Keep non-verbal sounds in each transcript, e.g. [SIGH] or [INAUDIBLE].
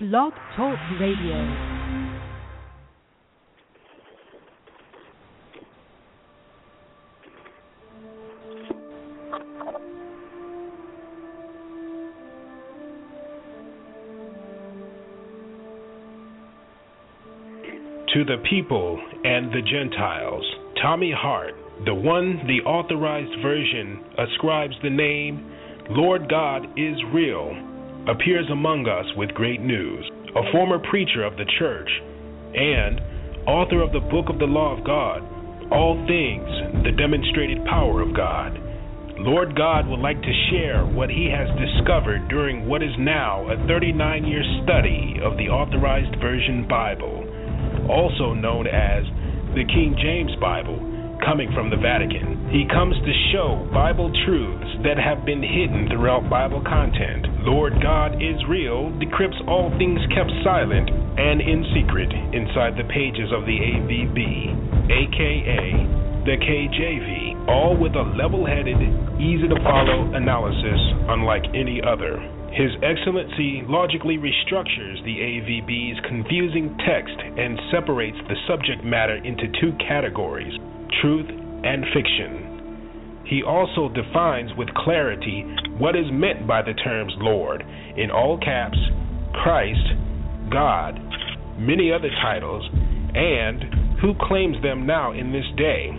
Blog Talk Radio. To the people and the Gentiles, Tommy Hart, the one the authorized version ascribes the name Lord God is real, appears among us with great news. A former preacher of the church and author of the book of the law of God, All Things, the demonstrated power of God. Lord God would like to share what he has discovered during what is now a 39 year study of the Authorized Version Bible, also known as the King James Bible coming from the Vatican. He comes to show Bible truths that have been hidden throughout Bible content. Lord God is real decrypts all things kept silent and in secret inside the pages of the AVB, aka the KJV, all with a level headed, easy to follow analysis unlike any other. His Excellency logically restructures the AVB's confusing text and separates the subject matter into two categories truth and fiction. He also defines with clarity what is meant by the terms Lord, in all caps, Christ, God, many other titles, and who claims them now in this day.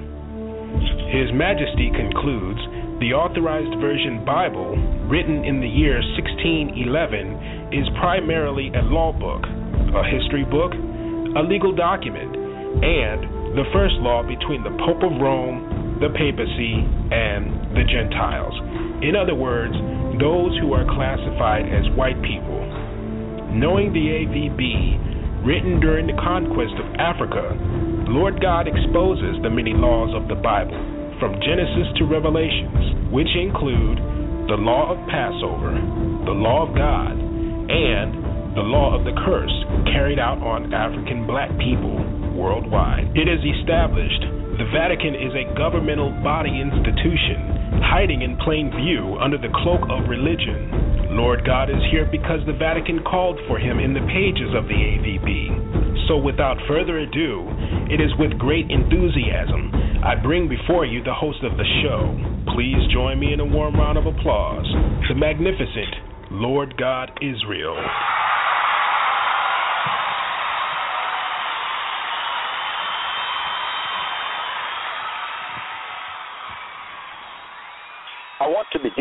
His Majesty concludes the Authorized Version Bible, written in the year 1611, is primarily a law book, a history book, a legal document, and the first law between the Pope of Rome, the papacy, and the Gentiles. In other words, those who are classified as white people. Knowing the AVB, written during the conquest of Africa, Lord God exposes the many laws of the Bible, from Genesis to Revelations, which include the law of Passover, the law of God, and the law of the curse carried out on African black people worldwide. It is established the Vatican is a governmental body institution hiding in plain view under the cloak of religion. Lord God is here because the Vatican called for him in the pages of the AVB. So without further ado, it is with great enthusiasm I bring before you the host of the show. Please join me in a warm round of applause. The magnificent Lord God is real.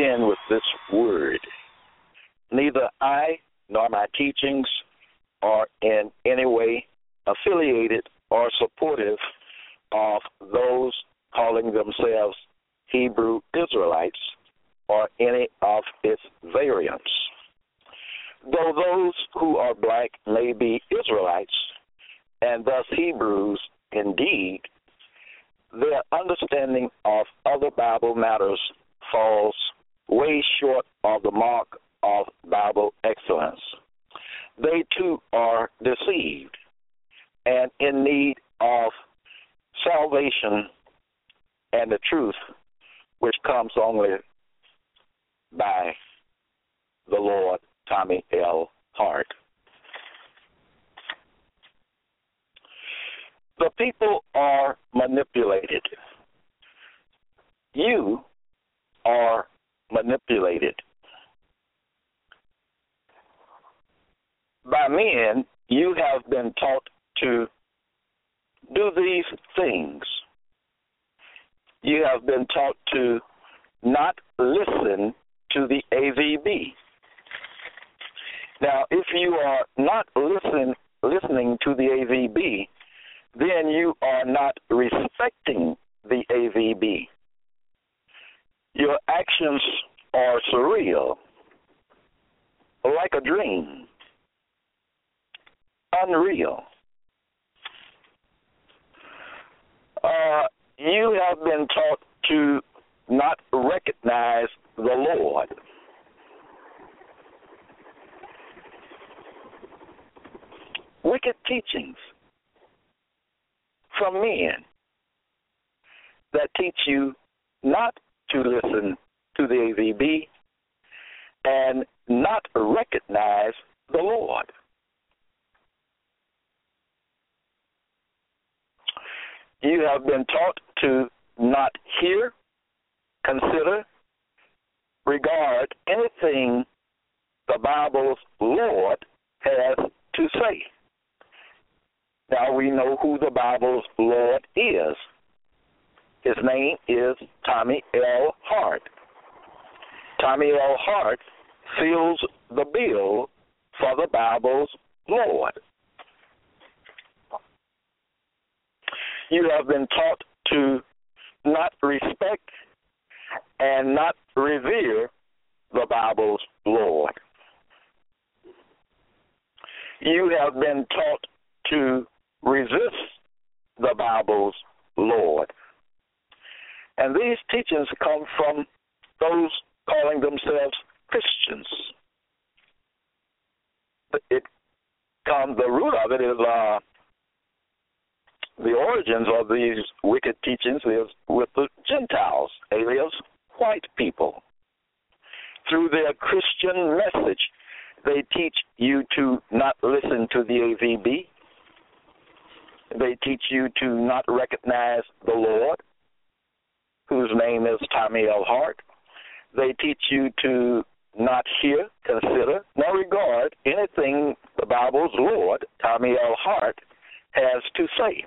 Begin with this word. Neither I nor my teachings are in any way affiliated or supportive of those calling themselves Hebrew Israelites or any of its variants. Though those who are black may be Israelites and thus Hebrews indeed, their understanding of other Bible matters falls way short of the mark of Bible excellence. They too are deceived and in need of salvation and the truth, which comes only by the Lord Tommy L. Hart. The people are manipulated. You are manipulated. By men, you have been taught to do these things. You have been taught to not listen to the AVB. Now, if you are not listen, listening to the AVB, then you are not respecting the AVB. Your actions are surreal, like a dream, unreal. Uh, you have been taught to not recognize the Lord. Wicked teachings from men that teach you not to listen to the AVB and not recognize the Lord. You have been taught to not hear, consider, regard anything the Bible's Lord has to say. Now we know who the Bible's Lord is. His name is Tommy L. Hart. Tommy L. Hart fills the bill for the Bible's Lord. You have been taught to not respect and not revere the Bible's Lord. You have been taught to resist the Bible's Lord. And these teachings come from those calling themselves Christians. It comes the root of it is uh, the origins of these wicked teachings is with the Gentiles, alias white people. Through their Christian message, they teach you to not listen to the AVB. They teach you to not recognize the Lord, whose name is Tommy L. Hart. They teach you to not hear, consider, nor regard anything the Bible's Lord, Tommy L. Hart, has to say.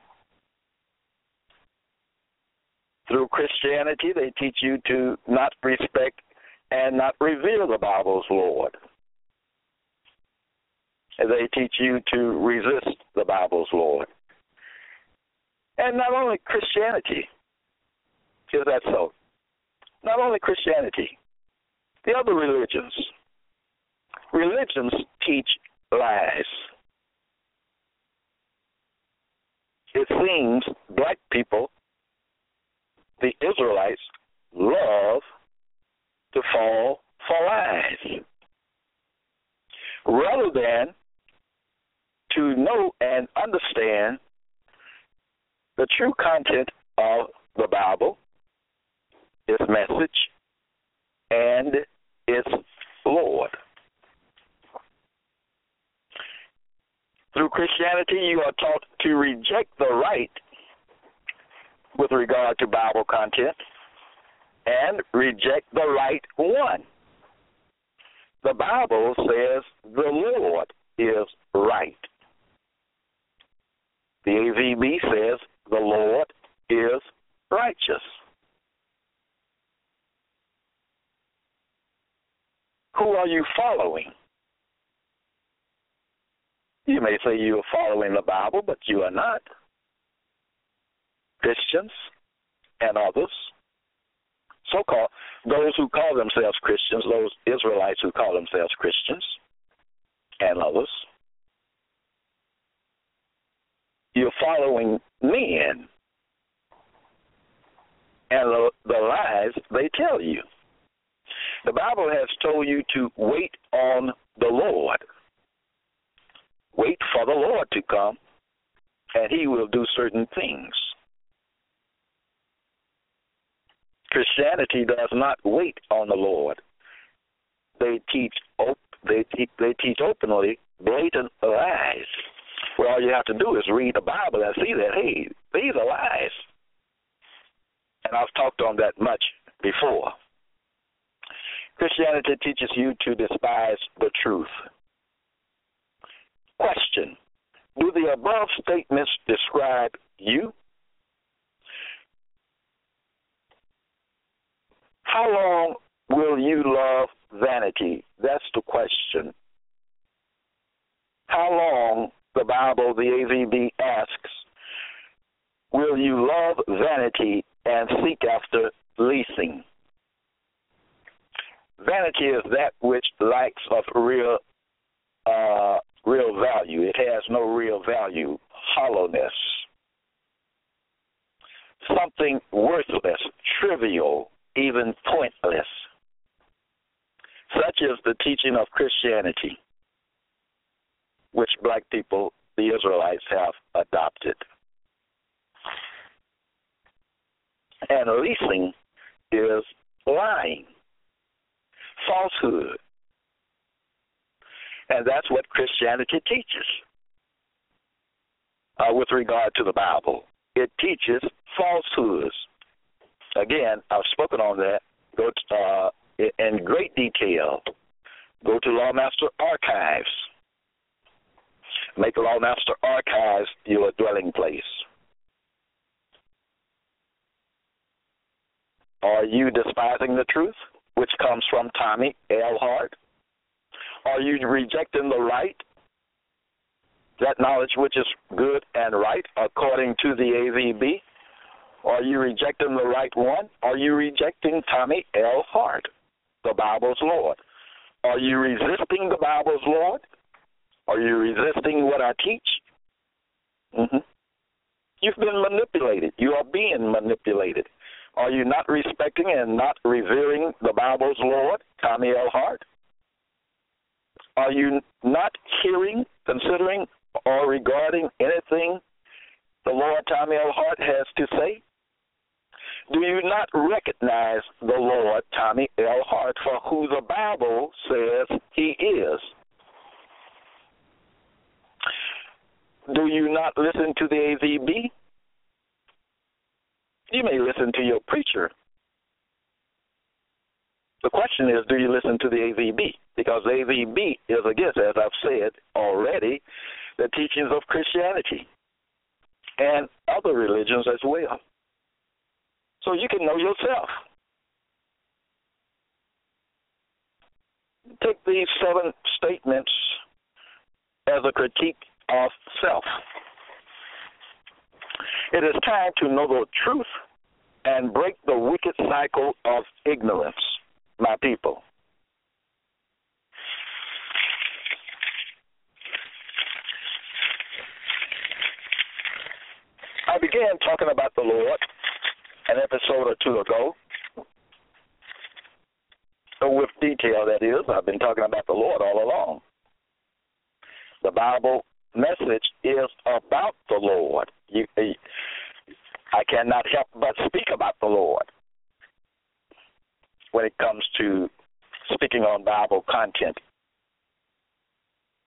Through Christianity, they teach you to not respect and not revere the Bible's Lord. They teach you to resist the Bible's Lord. And not only Christianity, is that so? Not only Christianity, the other religions. Religions teach lies. It seems black people, the Israelites, love to fall for lies. Rather than to know and understand the true content of the Bible, its message, and its Lord. Through Christianity, you are taught to reject the right with regard to Bible content and reject the right one. The Bible says the Lord is right. The AVB says the Lord is righteous. Who are you following? You may say you are following the Bible, but you are not. Christians and others, so called, those who call themselves Christians, those Israelites who call themselves Christians, and others, you're following men and the, the lies they tell you. The Bible has told you to wait on the Lord. Wait for the Lord to come, and He will do certain things. Christianity does not wait on the Lord. They teach op- they te- they teach openly blatant lies. Well, all you have to do is read the Bible and see that hey, these are lies. And I've talked on that much before. Christianity teaches you to despise the truth. Question Do the above statements describe you? How long will you love vanity? That's the question. How long, the Bible, the AVB asks, will you love vanity and seek after leasing? Vanity is that which lacks of real uh, real value. It has no real value. Hollowness. Something worthless, trivial, even pointless. Such is the teaching of Christianity, which black people, the Israelites, have adopted. And leasing is lying falsehood. And that's what Christianity teaches uh, with regard to the Bible. it teaches falsehoods. Again, I've spoken on that. Go to, uh, in great detail. Go to Lawmaster Archives. Make Lawmaster Archives your dwelling place. Are you despising the truth, which comes from Tommy L. Hart? Are you rejecting the right, that knowledge which is good and right according to the AVB? Are you rejecting the right one? Are you rejecting Tommy L. Hart, the Bible's Lord? Are you resisting the Bible's Lord? Are you resisting what I teach? Mm-hmm. You've been manipulated. You are being manipulated. Are you not respecting and not revering the Bible's Lord, Tommy L. Hart? Are you not hearing, considering, or regarding anything the Lord Tommy L. Hart has to say? Do you not recognize the Lord Tommy L. Hart for who the Bible says he is? Do you not listen to the AVB? You may listen to your preacher. The question is, do you listen to the AVB? Because AVB is against, as I've said already, the teachings of Christianity and other religions as well. So you can know yourself. Take these seven statements as a critique of self. It is time to know the truth and break the wicked cycle of ignorance, my people. I began talking about the Lord an episode or two ago. With detail, that is. I've been talking about the Lord all along. The Bible message is about the Lord. You, I cannot help but speak about the Lord when it comes to speaking on Bible content.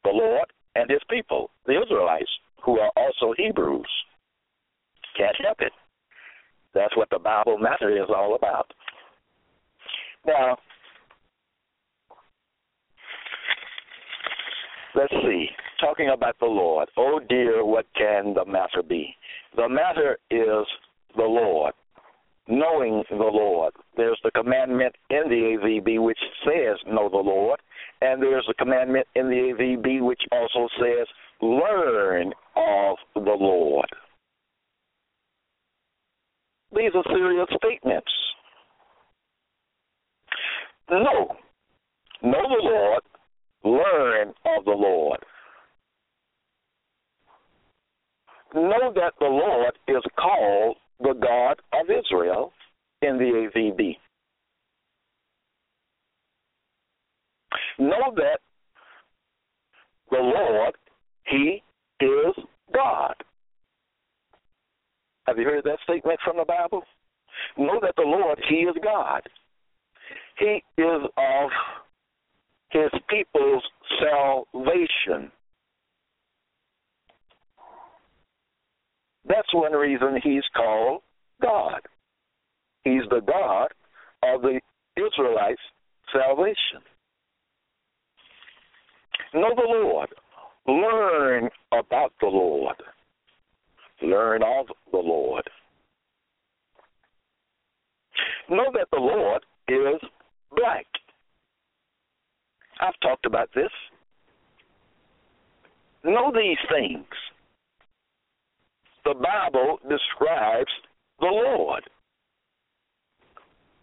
The Lord and his people, the Israelites, who are also Hebrews. Can't help it. That's what the Bible matter is all about. Now, let's see. Talking about the Lord. Oh dear, what can the matter be? The matter is the Lord. Knowing the Lord. There's the commandment in the AVB which says know the Lord, and there's a commandment in the AVB which also says learn of the Lord. These are serious statements. No. Know the Lord. Learn of the Lord. Know that the Lord is called the God of Israel in the AVB. Know that the Lord, He is God. Have you heard that statement from the Bible? Know that the Lord, He is God. He is of His people's salvation. That's one reason He's called God. He's the God of the Israelites' salvation. Know the Lord. Learn about the Lord learn of the Lord. Know that the Lord is black. I've talked about this. Know these things. The Bible describes the Lord.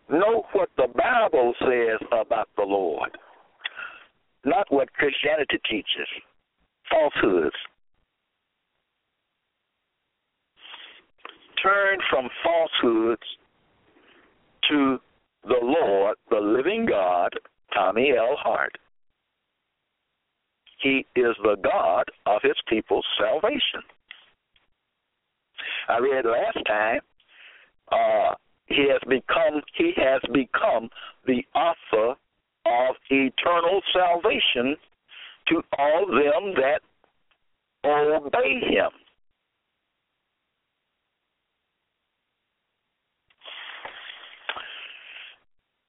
Know what the Bible says about the Lord, not what Christianity teaches. Falsehoods. turn from falsehoods to the Lord, the living God, Tommy L. Hart. He is the God of his people's salvation. I read last time, uh, he has become he has become the author of eternal salvation to all them that obey him.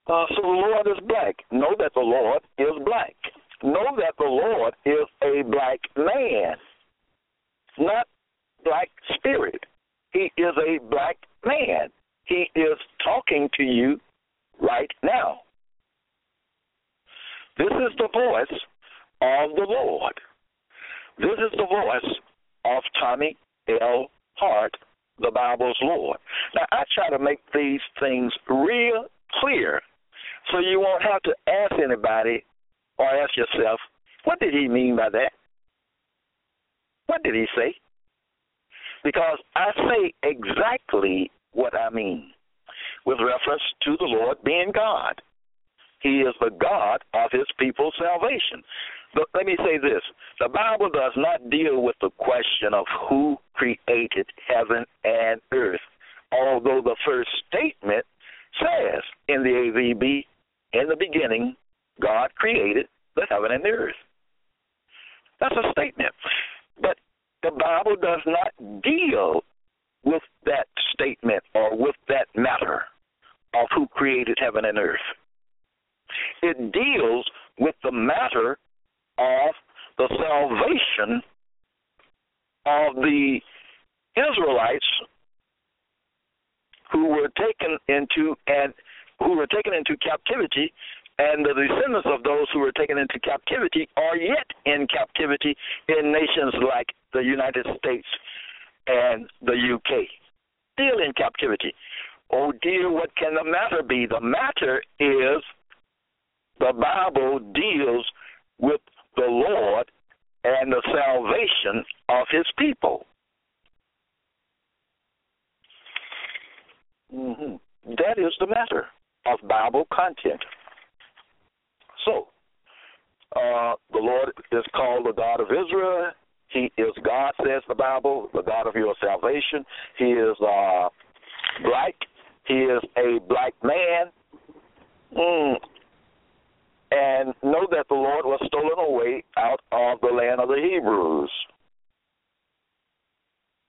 Uh, so the Lord is black. Know that the Lord is black. Know that the Lord is a black man, not black spirit. He is a black man. He is talking to you right now. This is the voice of the Lord. This is the voice of Tommy L. Hart, the Bible's Lord. Now, I try to make these things real clear so you won't have to ask anybody or ask yourself, what did he mean by that? What did he say? Because I say exactly what I mean with reference to the Lord being God. He is the God of his people's salvation. But let me say this the Bible does not deal with the question of who created heaven and earth, although the first statement says in the AVB, in the beginning, God created the heaven and the earth. That's a statement. But the Bible does not deal with that statement or with that matter of who created heaven and earth. It deals with the matter of the salvation of the Israelites who were taken into and who were taken into captivity and the descendants of those who were taken into captivity are yet in captivity in nations like the United States and the UK. Still in captivity. Oh dear, what can the matter be? The matter is the Bible deals with the Lord and the salvation of his people. Mm-hmm. That is the matter of Bible content. So, uh, the Lord is called the God of Israel. He is God, says the Bible, the God of your salvation. He is uh, black. He is a black man. Mm. And know that the Lord was stolen away out of the land of the Hebrews.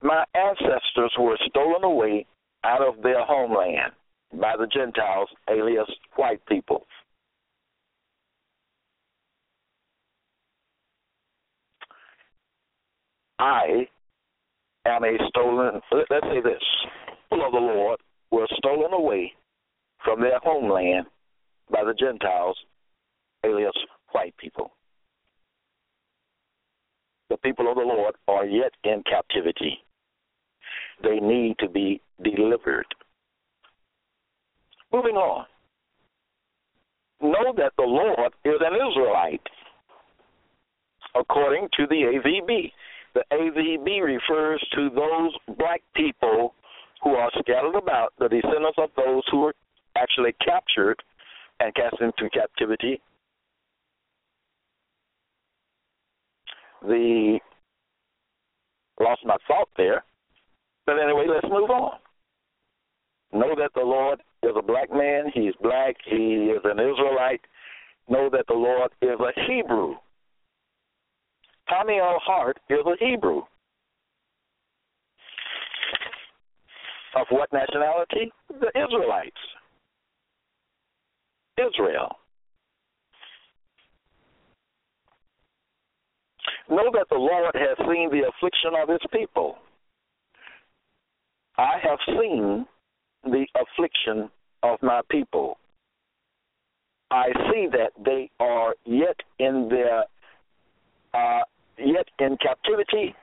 My ancestors were stolen away out of their homeland by the Gentiles, alias white people. I am a stolen, let's say this, people of the Lord were stolen away from their homeland by the Gentiles, alias white people. The people of the Lord are yet in captivity. They need to be delivered. Moving on. Know that the Lord is an Israelite, according to the AVB. The AVB refers to those black people who are scattered about, the descendants of those who were actually captured and cast into captivity. The lost my thought there. But anyway, let's move on. Know that the Lord is a black man. He's black. He is an Israelite. Know that the Lord is a Hebrew. Tommy L. Hart is a Hebrew. Of what nationality? The Israelites. Israel. Know that the Lord has seen the affliction of his people. I have seen the affliction of my people. I see that they are yet in their uh, yet in captivity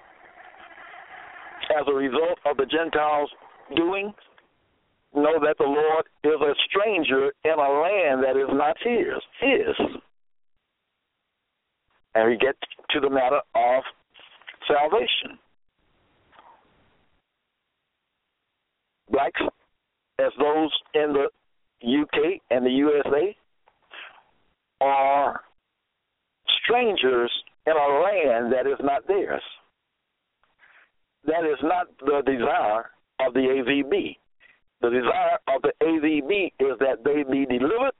as a result of the Gentiles' doing. Know that the Lord is a stranger in a land that is not his. His. And we get to the matter of salvation. Blacks, as those in the UK and the USA, are strangers in a land that is not theirs. That is not the desire of the AVB. The desire of the AVB is that they be delivered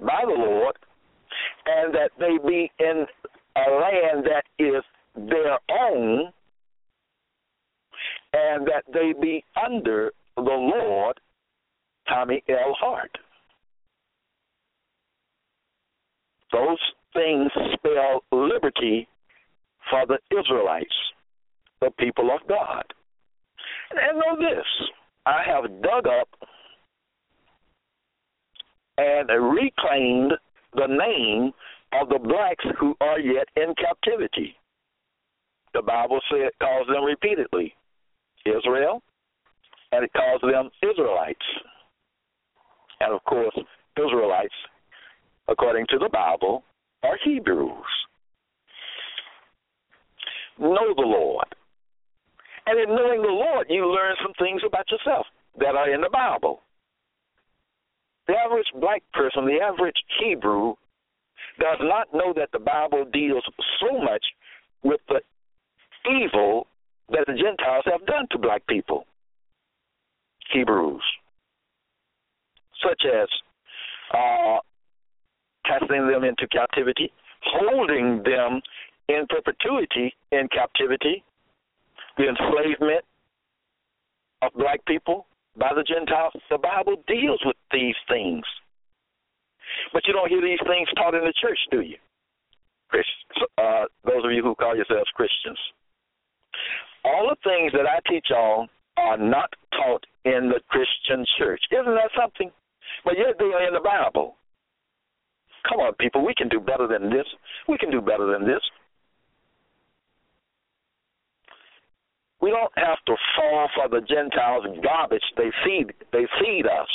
by the Lord and that they be in a land that is their own and that they be under the Lord Tommy L. Hart. those things spell liberty for the Israelites, the people of God. And know this I have dug up and reclaimed the name of the blacks who are yet in captivity. The Bible said calls them repeatedly Israel, and it calls them Israelites. And of course, Israelites, according to the Bible, are Hebrews. Know the Lord. And in knowing the Lord, you learn some things about yourself that are in the Bible. The average black person, the average Hebrew, does not know that the Bible deals so much with the evil that the Gentiles have done to black people. Hebrews, such as uh, casting them into captivity, holding them in perpetuity in captivity, the enslavement of black people by the Gentiles. The Bible deals with these things. But you don't hear these things taught in the church, do you? Uh, those of you who call yourselves Christians. All the things that I teach on are not taught in the Christian church. Isn't that something? But yet they are in the Bible. Come on, people, we can do better than this. We can do better than this. We don't have to fall for the Gentiles' garbage they feed. They feed us.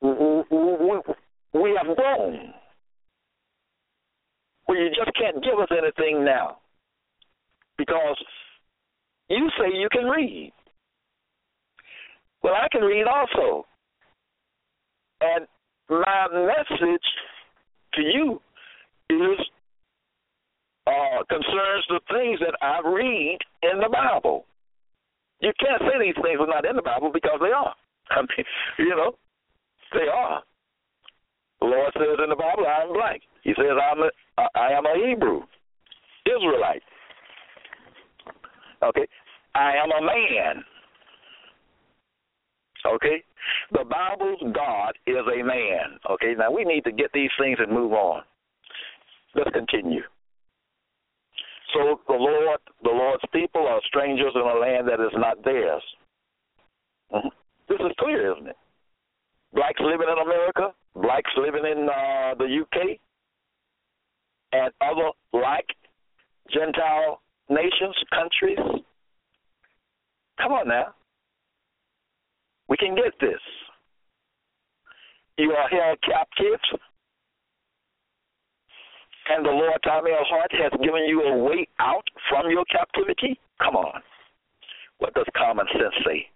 We have grown. Well, you just can't give us anything now because you say you can read. Well, I can read also. And my message to you is uh, concerns the things that I read in the Bible. You can't say these things are not in the Bible because they are. [LAUGHS] I mean, you know, they are. The Lord says in the Bible, I am black. He says I'm a, I am a Hebrew, Israelite. Okay, I am a man. Okay, the Bible's God is a man. Okay, now we need to get these things and move on. Let's continue. So the Lord, the Lord's people are strangers in a land that is not theirs. Mm-hmm. This is clear, isn't it? Blacks living in America, blacks living in uh, the UK, and other like Gentile nations, countries. Come on now. We can get this. You are held captive, and the Lord Tommy L. Hart has given you a way out from your captivity. Come on. What does common sense say?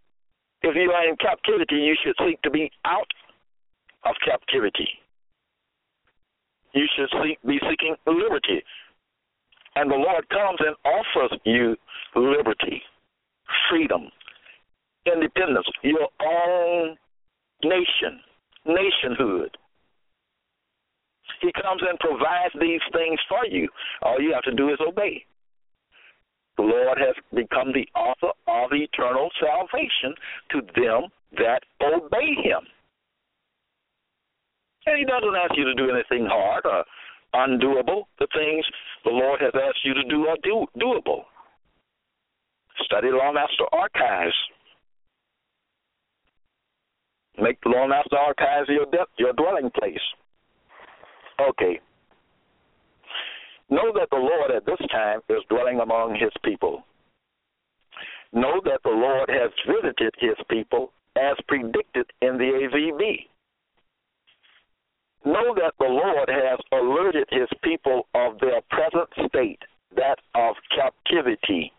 If you are in captivity, you should seek to be out of captivity. You should seek, be seeking liberty. And the Lord comes and offers you liberty, freedom, independence, your own nation, nationhood. He comes and provides these things for you. All you have to do is obey. The Lord has become the author of eternal salvation to them that obey him. And he doesn't ask you to do anything hard or undoable. The things the Lord has asked you to do are do, doable. Study Lawmaster Archives. Make the Lawmaster Archives your, de- your dwelling place. Okay. Know that the Lord at this time is dwelling among his people. Know that the Lord has visited his people as predicted in the AVB. Know that the Lord has alerted his people of their present state, that of captivity.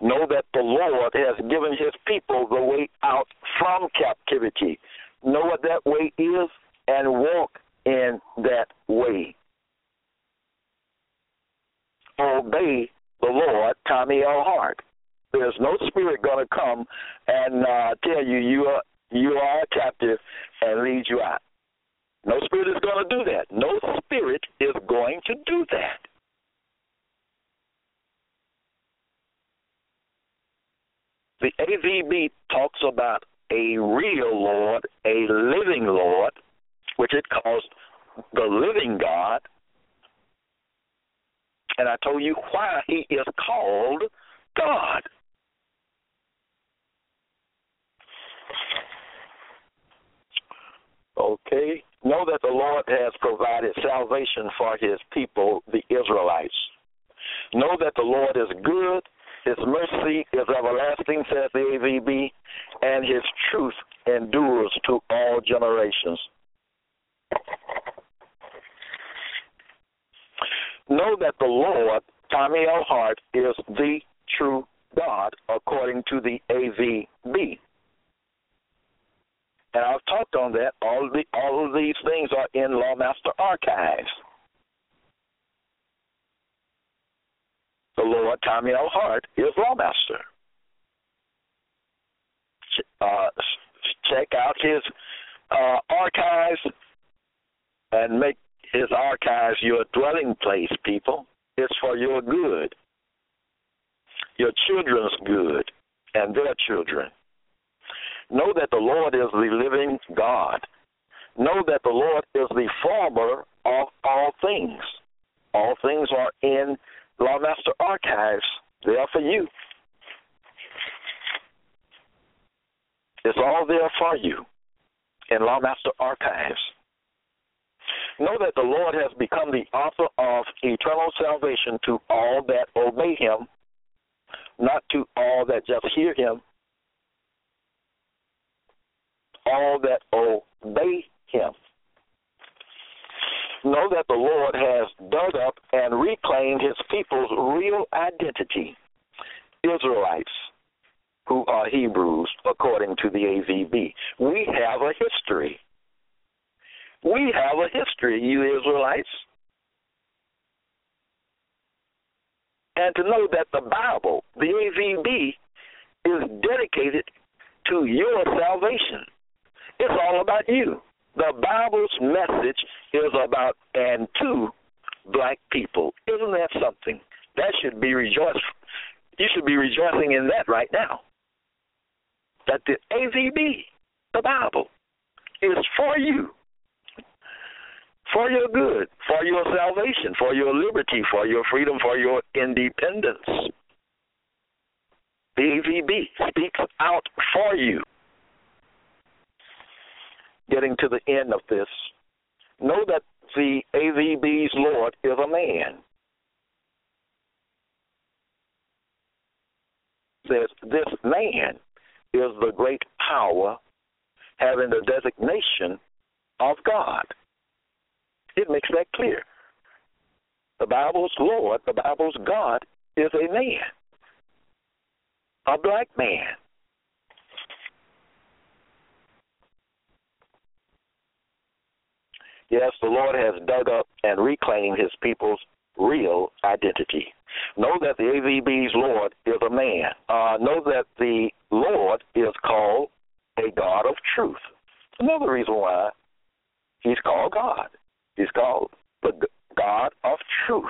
Know that the Lord has given his people the way out from captivity. Know what that way is and walk in that way obey the Lord, Tommy L. Hart. There's no spirit going to come and uh, tell you you are you are a captive and lead you out. No spirit is going to do that. No spirit is going to do that. The AVB talks about a real Lord, a living Lord, which it calls the living God. And I told you why he is called God. Okay. Know that the Lord has provided salvation for his people, the Israelites. Know that the Lord is good, his mercy is everlasting, says the AVB, and his truth endures to all generations. Know that the Lord, Tommy L. Hart, is the true God according to the AVB. And I've talked on that. All of the all of these things are in Lawmaster archives. The Lord Tommy L. Hart is Lawmaster. Uh, check out his uh, archives and make his archives your dwelling place, people. It's for your good, your children's good, and their children. Know that the Lord is the living God. Know that the Lord is the former of all things. All things are in Lawmaster Archives. They are for you. It's all there for you in Lawmaster Archives. Know that the Lord has become the author of eternal salvation to all that obey him, not to all that just hear him, all that obey him. Know that the Lord has dug up and reclaimed his people's real identity, Israelites, who are Hebrews, according to the AVB. We have a history. We have a history, you Israelites. And to know that the Bible, the AVB, is dedicated to your salvation. It's all about you. The Bible's message is about and to black people. Isn't that something? That should be rejoiced. You should be rejoicing in that right now. That the AVB, the Bible, is for you, for your good, for your salvation, for your liberty, for your freedom, for your independence. AVB speaks out for you getting to the end of this, know that the AVB's Lord is a man. Says this man is the great power having the designation of God. It makes that clear. The Bible's Lord, the Bible's God, is a man, a black man. Yes, the Lord has dug up and reclaimed his people's real identity. Know that the AVB's Lord is a man. Uh, know that the Lord is called a God of truth. Another reason why he's called God. He's called the God of truth,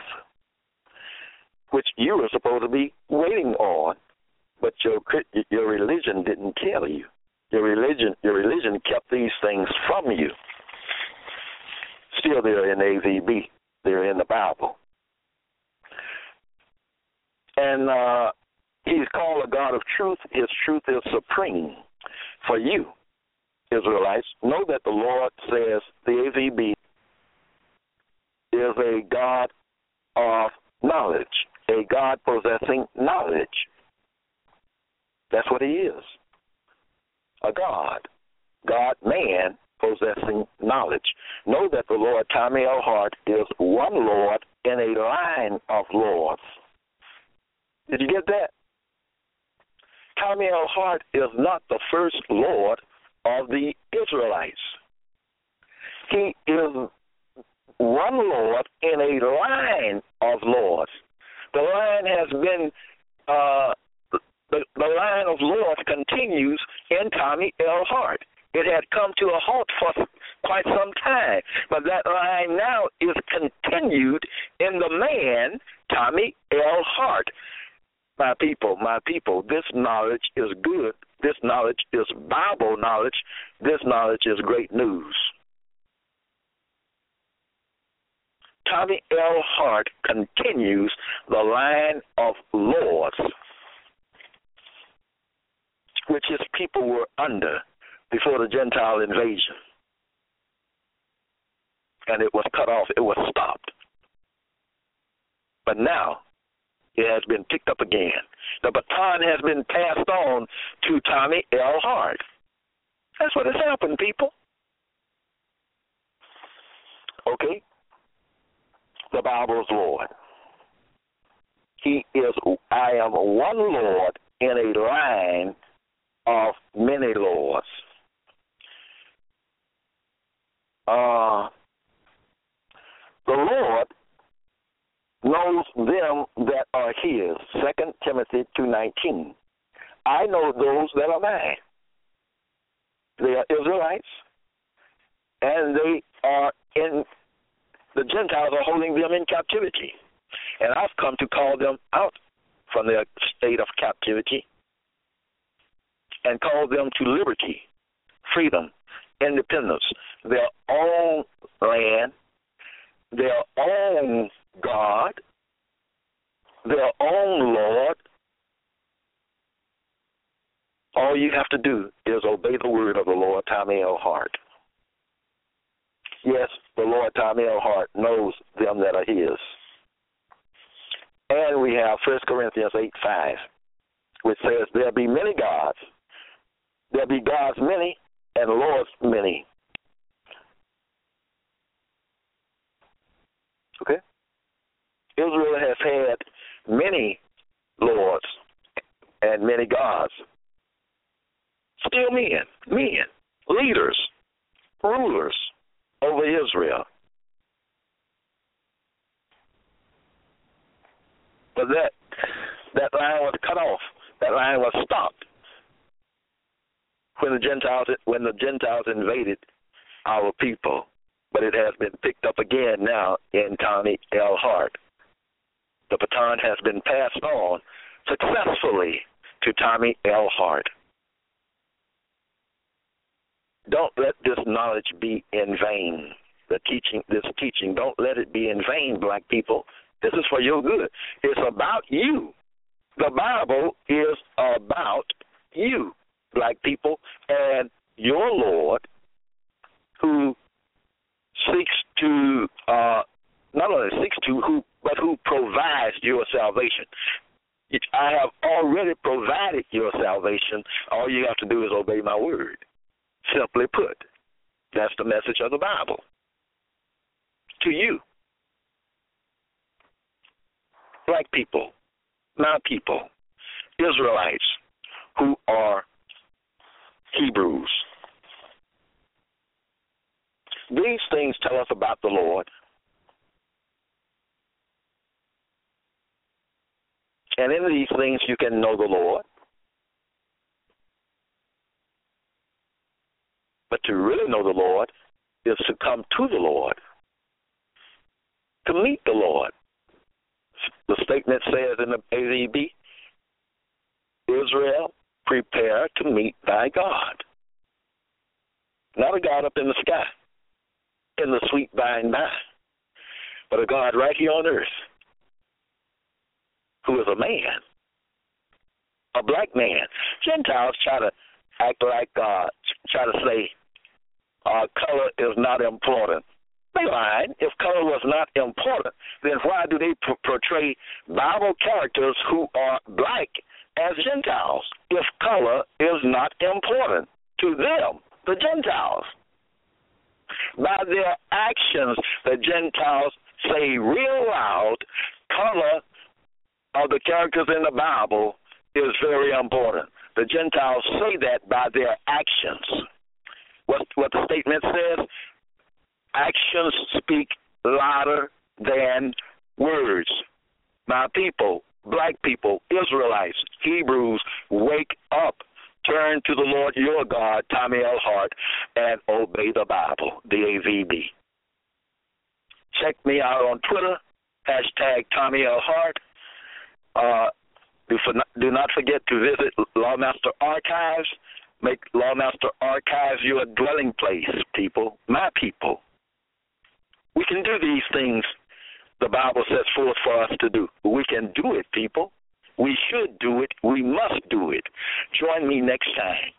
which you were supposed to be waiting on, but your your religion didn't tell you. Your religion your religion kept these things from you still they're in AVB. They're in the Bible. And uh, he's called a God of truth. His truth is supreme for you, Israelites. Know that the Lord says the AVB is a God of knowledge, a God possessing knowledge. That's what he is. A God. God man possessing knowledge. Know that the Lord Tommy L. Hart is one Lord in a line of lords. Did you get that? Tommy L. Hart is not the first Lord of the Israelites. He is one Lord in a line of lords. The line has been uh, the, the line of lords continues in Tommy L. Hart. It had come to a halt for quite some time, but that line now is continued in the man, Tommy L. Hart. My people, my people, this knowledge is good. This knowledge is Bible knowledge. This knowledge is great news. Tommy L. Hart continues the line of laws which his people were under before the Gentile invasion. And it was cut off, it was stopped. But now it has been picked up again. The baton has been passed on to Tommy L. Hart. That's what has happened, people. Okay? The Bible's Lord. He is, I am one Lord in a line of many lords. Uh, the Lord knows them that are his. Second Timothy two nineteen. I know those that are mine. They are Israelites, and they are in the Gentiles are holding them in captivity. And I've come to call them out from their state of captivity and call them to liberty, freedom, independence, their own land, their own God, their own Lord. All you have to do is obey the word of the Lord Tommy L. Hart. Yes, the Lord Tommy L. Hart knows them that are his. And we have 1 Corinthians 8 5, which says, There be many gods, there be gods many, and lords many. Okay? Israel has had many lords and many gods. Still men, men, leaders, rulers over Israel. But that that line was cut off. That line was stopped when the Gentiles when the Gentiles invaded our people. But it has been picked up again now in Tommy L. Hart. The baton has been passed on successfully to Tommy L. Hart. Don't let this knowledge be in vain. The teaching, this teaching, don't let it be in vain, black people. This is for your good. It's about you. The Bible is about you, black people, and your Lord, who seeks to uh, not only seeks to who, but who provides your salvation. I have already provided your salvation. All you have to do is obey my word. Simply put, that's the message of the Bible to you. Black people, my people, Israelites who are Hebrews. These things tell us about the Lord. And in these things you can know the Lord. But to really know the Lord is to come to the Lord, to meet the Lord. The statement says in the AVB Israel, prepare to meet thy God. Not a God up in the sky, in the sweet by and by, but a God right here on earth who is a man, a black man. Gentiles try to act like God, try to say uh, color is not important. They lied. If color was not important, then why do they p- portray Bible characters who are black as Gentiles? If color is not important to them, the Gentiles. By their actions, the Gentiles say real loud, color of the characters in the Bible is very important. The Gentiles say that by their actions what what the statement says, actions speak louder than words. My people, black people, Israelites, Hebrews, wake up. Turn to the Lord your God, Tommy L. Hart, and obey the Bible, the AVB. Check me out on Twitter, hashtag Tommy L. Hart. Uh, do, for, do not forget to visit Lawmaster Archives Make Lawmaster Archives your dwelling place, people, my people. We can do these things the Bible sets forth for us to do. We can do it, people. We should do it. We must do it. Join me next time